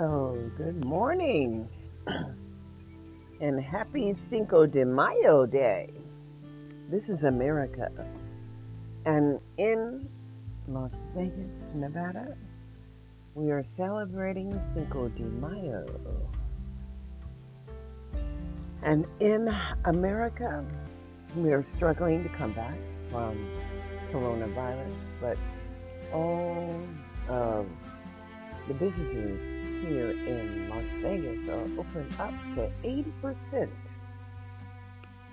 So, good morning and happy Cinco de Mayo Day. This is America. And in Las Vegas, Nevada, we are celebrating Cinco de Mayo. And in America, we are struggling to come back from coronavirus, but all of the businesses here in Las Vegas are open up to 80%.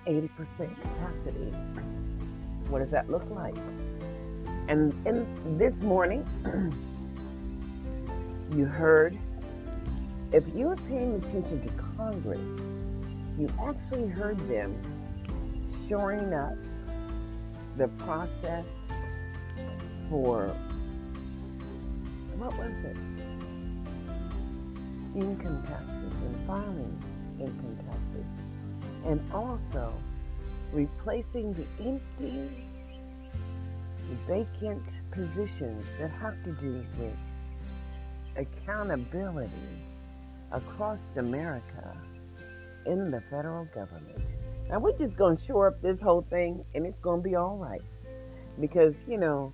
80% capacity. What does that look like? And in this morning, you heard, if you were paying attention to Congress, you actually heard them shoring up the process for, what was it? Income taxes and filing income taxes, and also replacing the empty, vacant positions that have to do with accountability across America in the federal government. Now, we're just going to shore up this whole thing and it's going to be all right. Because, you know,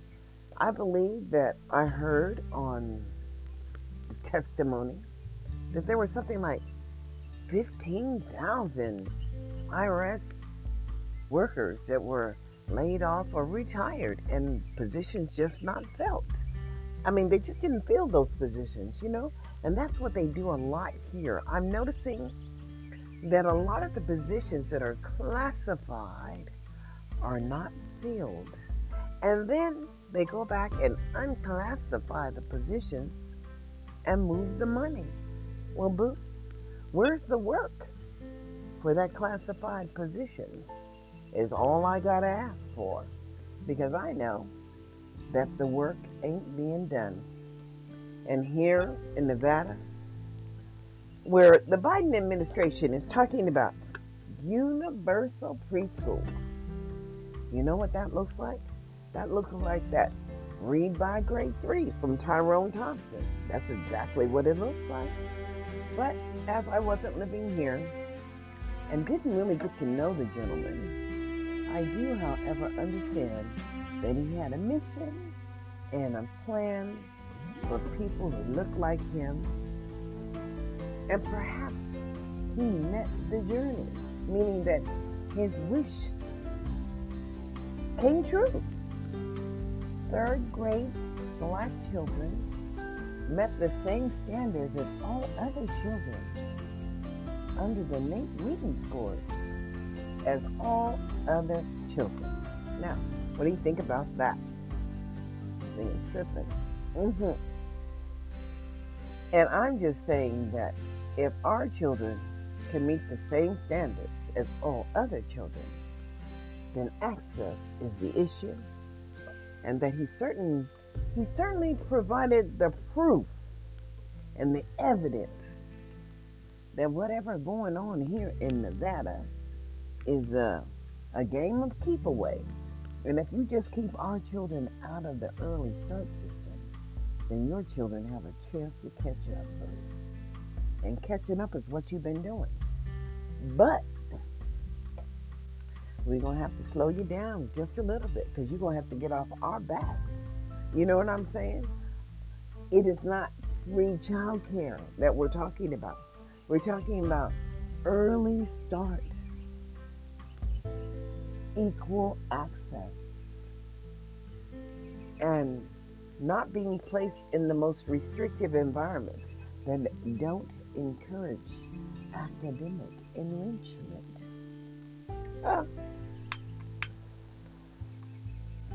I believe that I heard on testimony that there was something like 15,000 IRS workers that were laid off or retired and positions just not filled. I mean, they just didn't fill those positions, you know? And that's what they do a lot here. I'm noticing that a lot of the positions that are classified are not filled. And then they go back and unclassify the positions and move the money. Well, Boo, where's the work for that classified position? Is all I got to ask for. Because I know that the work ain't being done. And here in Nevada, where the Biden administration is talking about universal preschool, you know what that looks like? That looks like that read by grade three from Tyrone Thompson. That's exactly what it looks like. But as I wasn't living here and didn't really get to know the gentleman, I do, however, understand that he had a mission and a plan for people who look like him. And perhaps he met the journey, meaning that his wish came true. Third grade black children met the same standards as all other children under the NAEP reading scores as all other children. Now, what do you think about that? Being tripping. Mm-hmm. And I'm just saying that if our children can meet the same standards as all other children, then access is the issue. And that he certain he certainly provided the proof and the evidence that whatever going on here in Nevada is a, a game of keep away. And if you just keep our children out of the early start system, then your children have a chance to catch up. And catching up is what you've been doing. But we're going to have to slow you down just a little bit because you're going to have to get off our backs you know what I'm saying? It is not free child care that we're talking about. We're talking about early start, equal access, and not being placed in the most restrictive environments that don't encourage academic enrichment. Ah.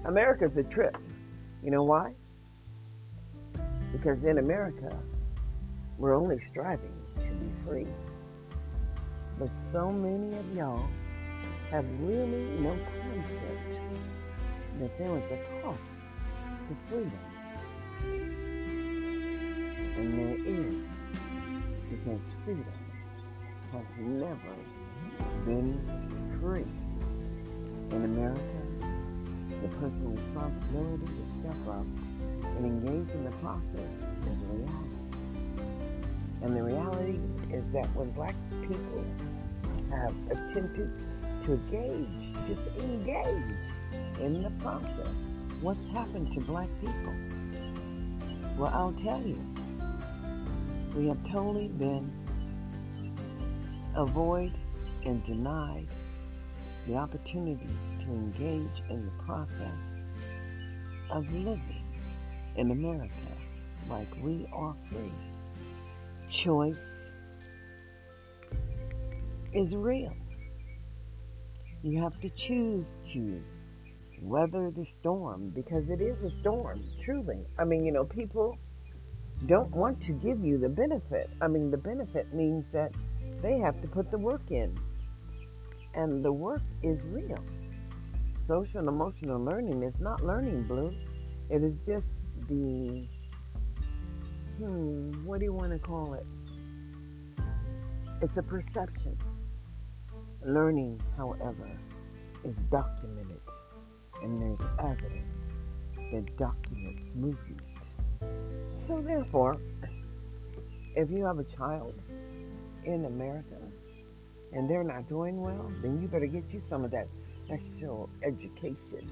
America's a trip. You know why? Because in America, we're only striving to be free. But so many of y'all have really no concept that there is a cost to freedom. And there is, because freedom has never been free. In America, the personal responsibility to step up and engage in the process is a reality. And the reality is that when black people have attempted to engage, just engage in the process, what's happened to black people? Well, I'll tell you. We have totally been avoided and denied the opportunity to engage in the process of living in America like we are free. Choice is real. You have to choose to weather the storm because it is a storm, truly. I mean, you know, people don't want to give you the benefit. I mean, the benefit means that they have to put the work in. And the work is real. Social and emotional learning is not learning, Blue. It is just the, hmm, what do you want to call it? It's a perception. Learning, however, is documented, and there's evidence that documents movement. So, therefore, if you have a child in America and they're not doing well, then you better get you some of that special education.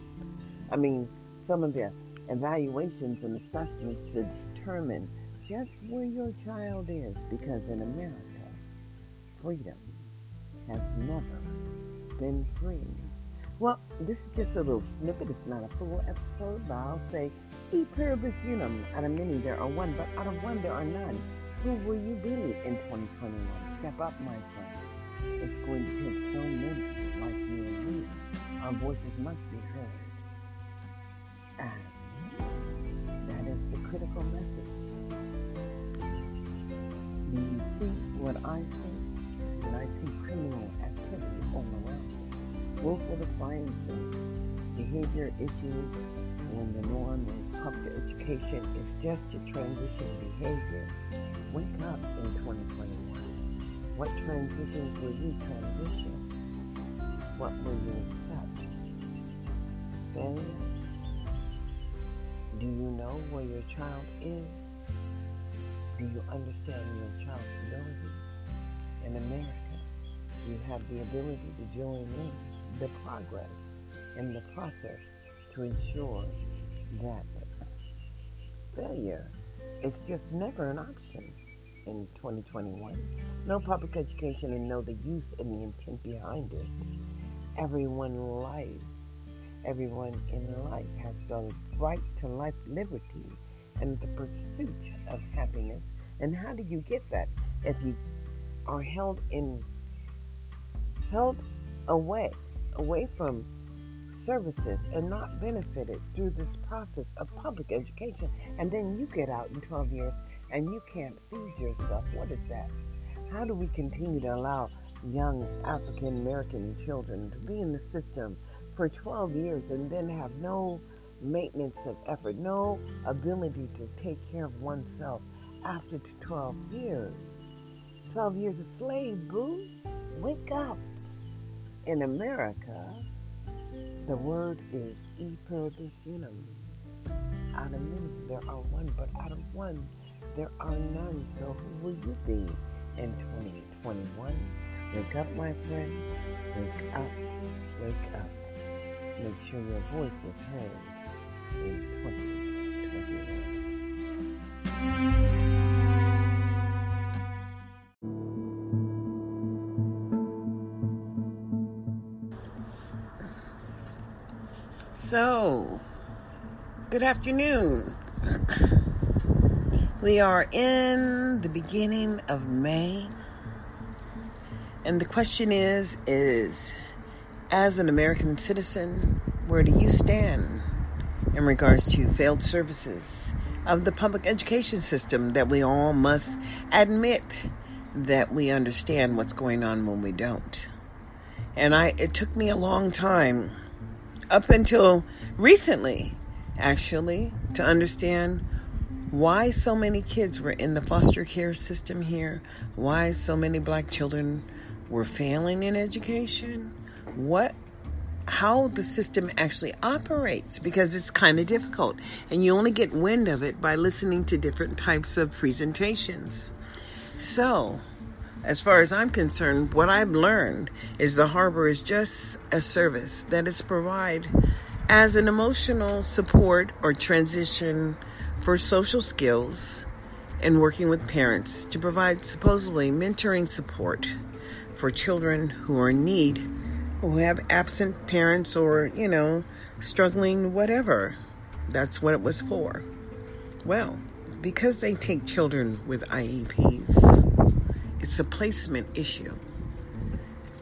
I mean, some of the evaluations and assessments to determine just where your child is because in America, freedom has never been free. Well, this is just a little snippet. It's not a full episode, but I'll say, E pluribus unum. Out of many, there are one, but out of one, there are none. Who will you be in 2021? Step up, my friend. It's going to take so many like you and me. Our voices must be heard. And that is the critical message. Do you see what I see? When I see criminal activity all around me, willful defiances, behavior issues, when the norm in public education is just a transition behavior, wake up in 2021. What transitions will you transition? What will you accept? Failure? Do you know where your child is? Do you understand your child's ability? In America, you have the ability to join in the progress in the process to ensure that failure is just never an option in 2021. No public education and know the use and the intent behind it. Everyone life, everyone in life has the right to life, liberty, and the pursuit of happiness. And how do you get that if you are held in held away away from services and not benefited through this process of public education and then you get out in 12 years and you can't feed yourself. What is that? How do we continue to allow young african american children to be in the system for 12 years and then have no maintenance of effort no ability to take care of oneself after 12 years? 12 years a slave boo. Wake up. In america the word is e pluribus unum. Out of many there are one, but out of one there are none. So who will you be in 2021? Wake up, my friend. Wake up. Wake up. Make sure your voice is heard in 2021. So, good afternoon. We are in the beginning of May. And the question is is as an American citizen, where do you stand in regards to failed services of the public education system that we all must admit that we understand what's going on when we don't. And I it took me a long time up until recently, actually, to understand why so many kids were in the foster care system here, why so many black children were failing in education, what how the system actually operates because it's kind of difficult and you only get wind of it by listening to different types of presentations. So, as far as I'm concerned, what I've learned is the harbor is just a service that is provided as an emotional support or transition for social skills and working with parents to provide supposedly mentoring support for children who are in need, who have absent parents or, you know, struggling, whatever. That's what it was for. Well, because they take children with IEPs, it's a placement issue.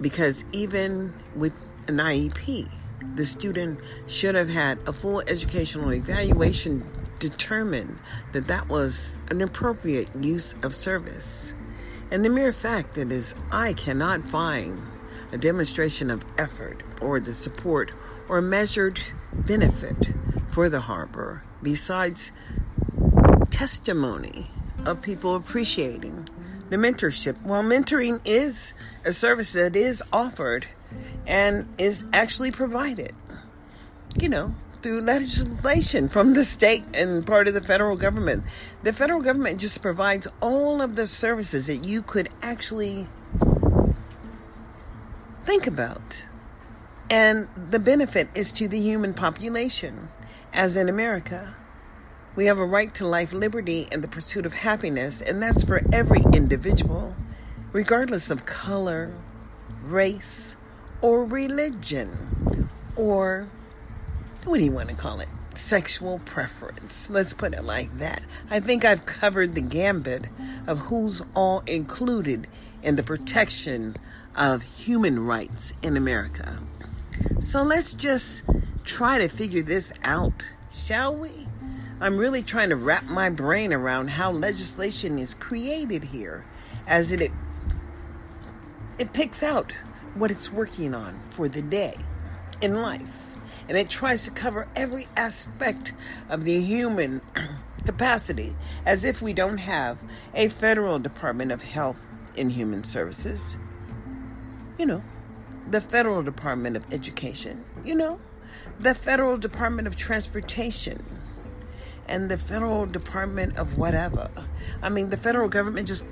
Because even with an IEP, the student should have had a full educational evaluation determine that that was an appropriate use of service. And the mere fact that is I cannot find a demonstration of effort or the support or measured benefit for the harbor besides testimony of people appreciating the mentorship. Well, mentoring is a service that is offered and is actually provided. You know, through legislation from the state and part of the federal government. The federal government just provides all of the services that you could actually think about. And the benefit is to the human population, as in America. We have a right to life, liberty, and the pursuit of happiness, and that's for every individual, regardless of color, race, or religion, or what do you want to call it? Sexual preference. Let's put it like that. I think I've covered the gambit of who's all included in the protection of human rights in America. So let's just try to figure this out, shall we? I'm really trying to wrap my brain around how legislation is created here as it it picks out what it's working on for the day in life and it tries to cover every aspect of the human capacity as if we don't have a federal Department of Health and Human Services. You know, the federal Department of Education, you know, the federal Department of Transportation, and the federal Department of whatever. I mean, the federal government just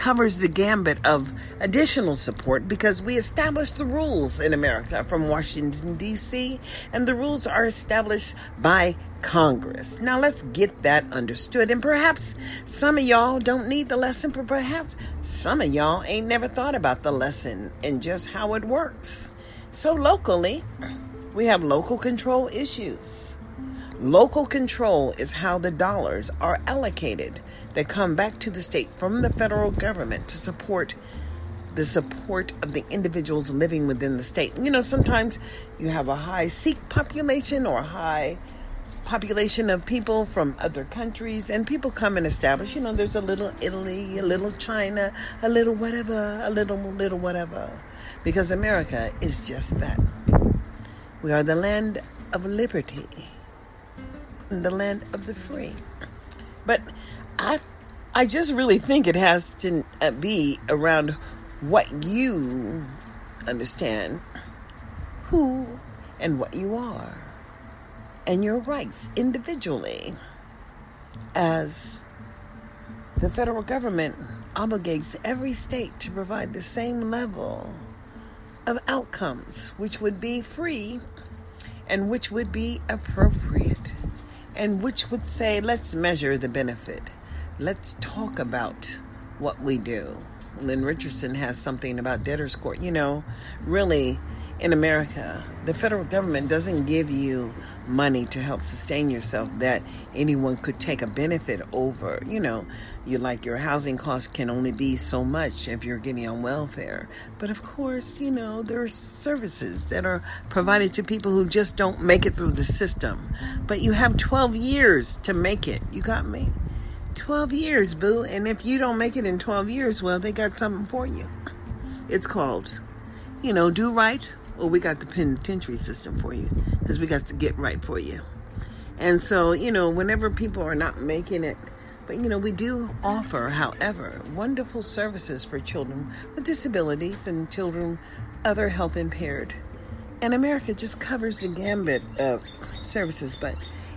covers the gambit of additional support because we established the rules in America from Washington, D.C., and the rules are established by Congress. Now let's get that understood. And perhaps some of y'all don't need the lesson, but perhaps some of y'all ain't never thought about the lesson and just how it works. So locally, we have local control issues. Local control is how the dollars are allocated that come back to the state from the federal government to support the support of the individuals living within the state. You know, sometimes you have a high Sikh population or a high population of people from other countries, and people come and establish. You know, there's a little Italy, a little China, a little whatever, a little, little whatever. Because America is just that. We are the land of liberty the land of the free. But I, I just really think it has to uh, be around what you understand, who and what you are, and your rights individually. As the federal government obligates every state to provide the same level of outcomes, which would be free and which would be appropriate and which would say, let's measure the benefit. Let's talk about what we do. Lynn Richardson has something about debtor's court. You know, really, in America, the federal government doesn't give you money to help sustain yourself that anyone could take a benefit over. You know, you like your housing costs can only be so much if you're getting on welfare. But of course, you know, there are services that are provided to people who just don't make it through the system. But you have 12 years to make it. You got me? 12 years, boo. And if you don't make it in 12 years, well, they got something for you. It's called, you know, do right well, we got the penitentiary system for you because we got to get right for you. And so, you know, whenever people are not making it, but you know, we do offer, however, wonderful services for children with disabilities and children other health impaired. And America just covers the gambit of services. But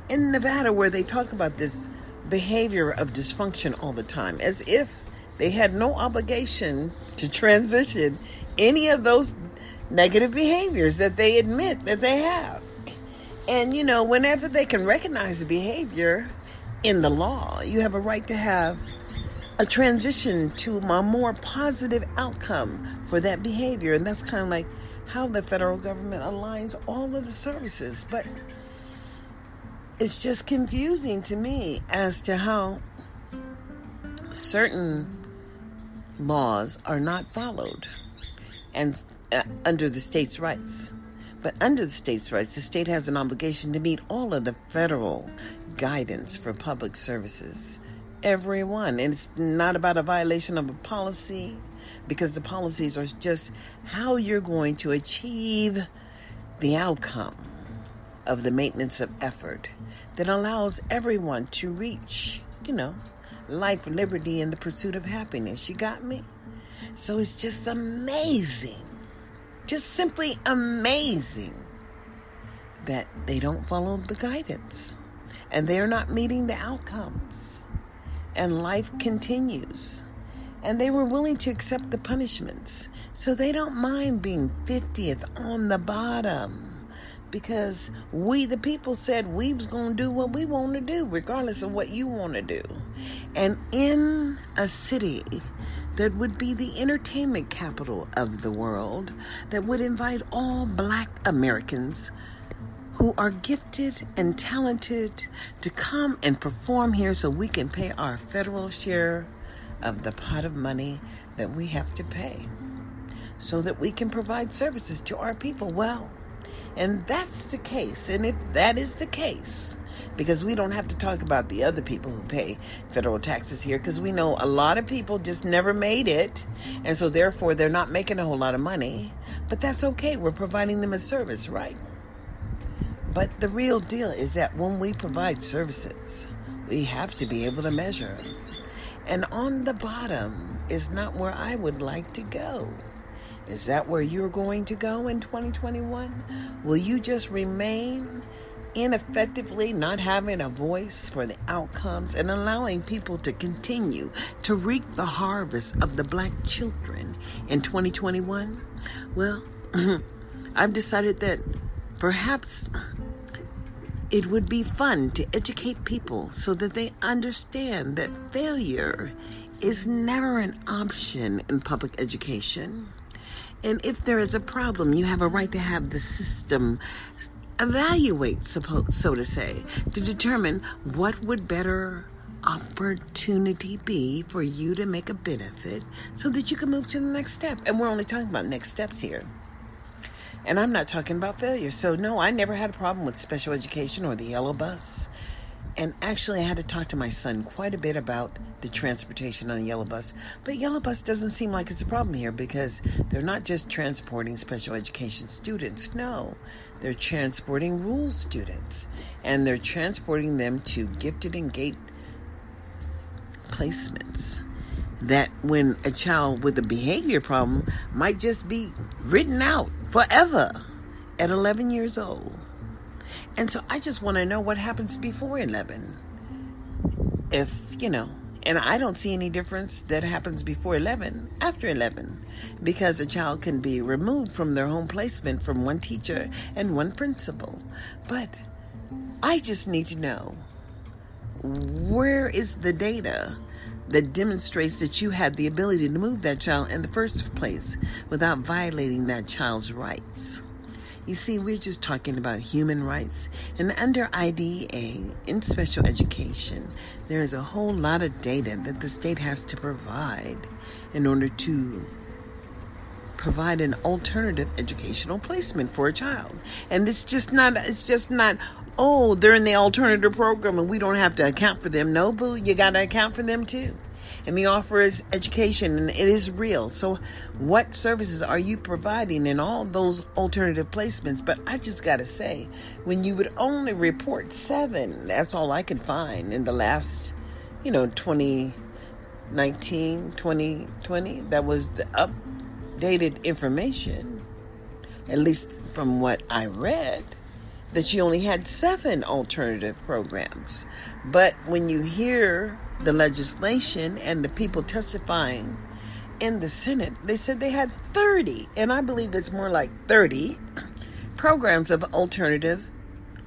in Nevada, where they talk about this behavior of dysfunction all the time, as if They had no obligation to transition any of those negative behaviors that they admit that they have. And you know, whenever they can recognize the behavior in the law, you have a right to have a transition to a more positive outcome for that behavior. And that's kind of like how the federal government aligns all of the services. But it's just confusing to me as to how certain laws are not followed and uh, under the state's rights. But under the state's rights, the state has an obligation to meet all of the federal guidance for public services. Everyone. And it's not about a violation of a policy, because the policies are just how you're going to achieve the outcome of the maintenance of effort that allows everyone to reach, you know, life, liberty, and the pursuit of happiness. You got me? So it's just amazing, just simply amazing that they don't follow the guidance and they're not meeting the outcomes. And life continues. And they were willing to accept the punishments. So they don't mind being 50th on the bottom because we the people said we was going to do what we want to do regardless of what you want to do and in a city that would be the entertainment capital of the world that would invite all black americans who are gifted and talented to come and perform here so we can pay our federal share of the pot of money that we have to pay so that we can provide services to our people well and that's the case. And if that is the case, because we don't have to talk about the other people who pay federal taxes here, because we know a lot of people just never made it. And so therefore they're not making a whole lot of money. But that's okay. We're providing them a service, right? But the real deal is that when we provide services, we have to be able to measure. And on the bottom is not where I would like to go. Is that where you're going to go in 2021? Will you just remain ineffectively not having a voice for the outcomes and allowing people to continue to reap the harvest of the black children in 2021? Well, I've decided that perhaps it would be fun to educate people so that they understand that failure is never an option in public education. And if there is a problem, you have a right to have the system evaluate, so to say, to determine what would better opportunity be for you to make a benefit so that you can move to the next step. And we're only talking about next steps here. And I'm not talking about failure. So, no, I never had a problem with special education or the yellow bus. And actually, I had to talk to my son quite a bit about the transportation on the yellow bus. But yellow bus doesn't seem like it's a problem here because they're not just transporting special education students. No, they're transporting rural students. And they're transporting them to gifted and gate placements. That when a child with a behavior problem might just be written out forever at 11 years old. And so I just want to know what happens before 11. If, you know, and I don't see any difference that happens before 11, after 11, because a child can be removed from their home placement from one teacher and one principal. But I just need to know where is the data that demonstrates that you had the ability to move that child in the first place without violating that child's rights? You see, we're just talking about human rights. And under IDEA, in special education, there is a whole lot of data that the state has to provide in order to provide an alternative educational placement for a child. And it's just not, it's just not, oh, they're in the alternative program and we don't have to account for them. No, boo, you got to account for them too and the offer is education and it is real. So, what services are you providing in all those alternative placements? But I just got to say, when you would only report seven, that's all I could find in the last, you know, 2019, 2020, that was the updated information, at least from what I read that she only had seven alternative programs. But when you hear the legislation and the people testifying in the Senate, they said they had 30, and I believe it's more like 30 programs of alternative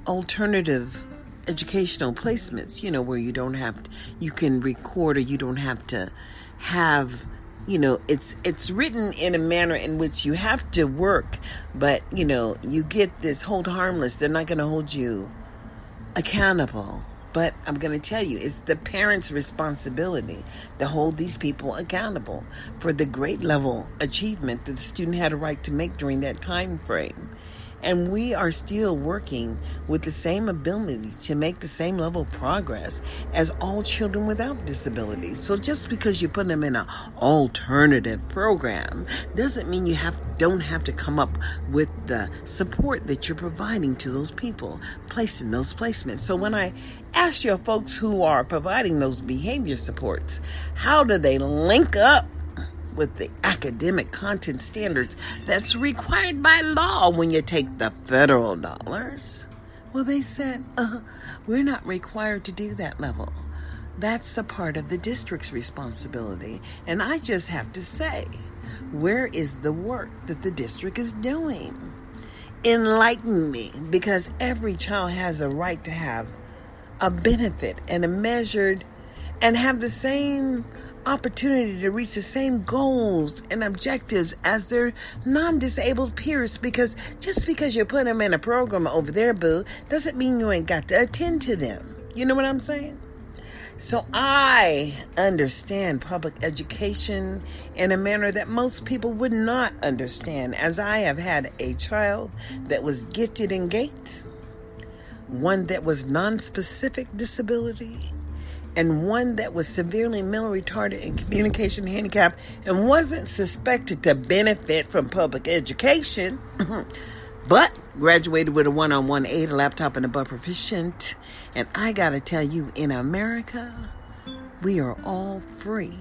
alternative educational placements, you know, where you don't have to, you can record or you don't have to have you know it's it's written in a manner in which you have to work but you know you get this hold harmless they're not going to hold you accountable but I'm going to tell you, it's the parents' responsibility to hold these people accountable for the great level achievement that the student had a right to make during that time frame. And we are still working with the same ability to make the same level of progress as all children without disabilities. So just because you put them in an alternative program doesn't mean you have don't have to come up with the support that you're providing to those people placed in those placements. So when I ask your folks who are providing those behavior supports, how do they link up with the academic content standards that's required by law when you take the federal dollars? Well, they said, uh, we're not required to do that level. That's a part of the district's responsibility. And I just have to say, where is the work that the district is doing? Enlighten me, because every child has a right to have a benefit and a measured and have the same opportunity to reach the same goals and objectives as their non-disabled peers because just because you put them in a program over there boo doesn't mean you ain't got to attend to them. You know what i'm saying? So i understand public education in a manner that most people would not understand as i have had a child that was gifted in gate one that was non-specific disability and one that was severely mentally retarded and communication handicapped and wasn't suspected to benefit from public education, but graduated with a one on one aid, a laptop, and above proficient. And I gotta tell you, in America, we are all free,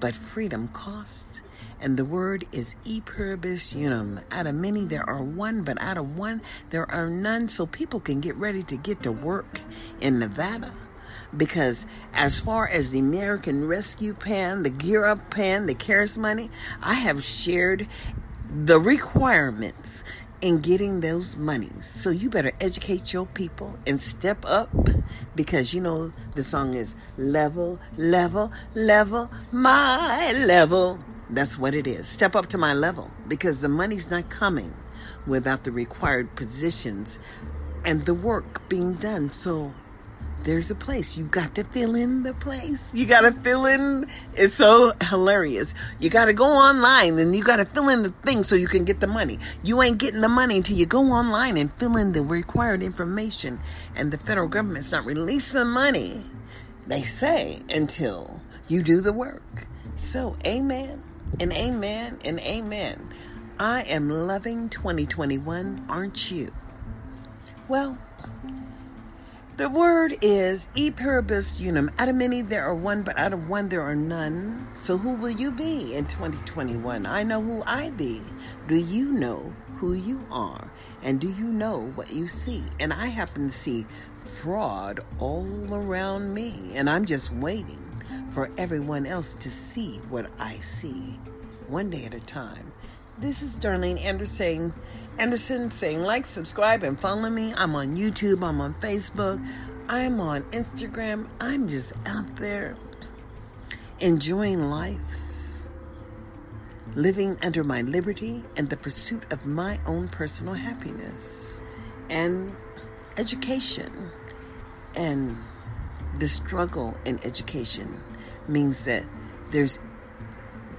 but freedom costs. And the word is e pluribus unum. Out of many, there are one, but out of one, there are none. So people can get ready to get to work in Nevada because as far as the American Rescue Plan, the Gear Up Plan, the CARES money, I have shared the requirements in getting those monies. So you better educate your people and step up because you know the song is level, level, level, my level. That's what it is. Step up to my level because the money's not coming without the required positions and the work being done. So there's a place. You got to fill in the place. You got to fill in. It's so hilarious. You got to go online and you got to fill in the thing so you can get the money. You ain't getting the money until you go online and fill in the required information. And the federal government's not releasing the money, they say, until you do the work. So, amen and amen and amen. I am loving 2021, aren't you? Well, the word is e pluribus unum. Out of many there are one, but out of one there are none. So who will you be in 2021? I know who I be. Do you know who you are? And do you know what you see? And I happen to see fraud all around me. And I'm just waiting for everyone else to see what I see. One day at a time. This is Darlene Anderson Anderson saying like, subscribe, and follow me. I'm on YouTube, I'm on Facebook, I'm on Instagram. I'm just out there enjoying life, living under my liberty and the pursuit of my own personal happiness and education. And the struggle in education means that there's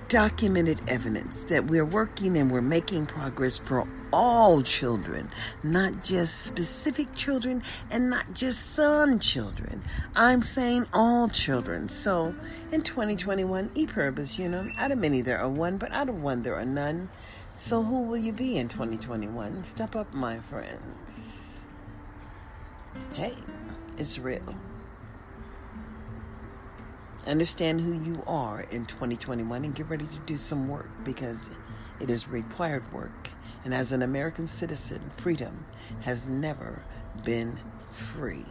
documented evidence that we're working and we're making progress for all children, not just specific children and not just some children. I'm saying all children. So in 2021, e pluribus unum, out of many there are one, but out of one there are none. So who will you be in 2021? Step up, my friends. Hey, it's real. Understand who you are in 2021 and get ready to do some work because it is required work. And as an American citizen, freedom has never been free.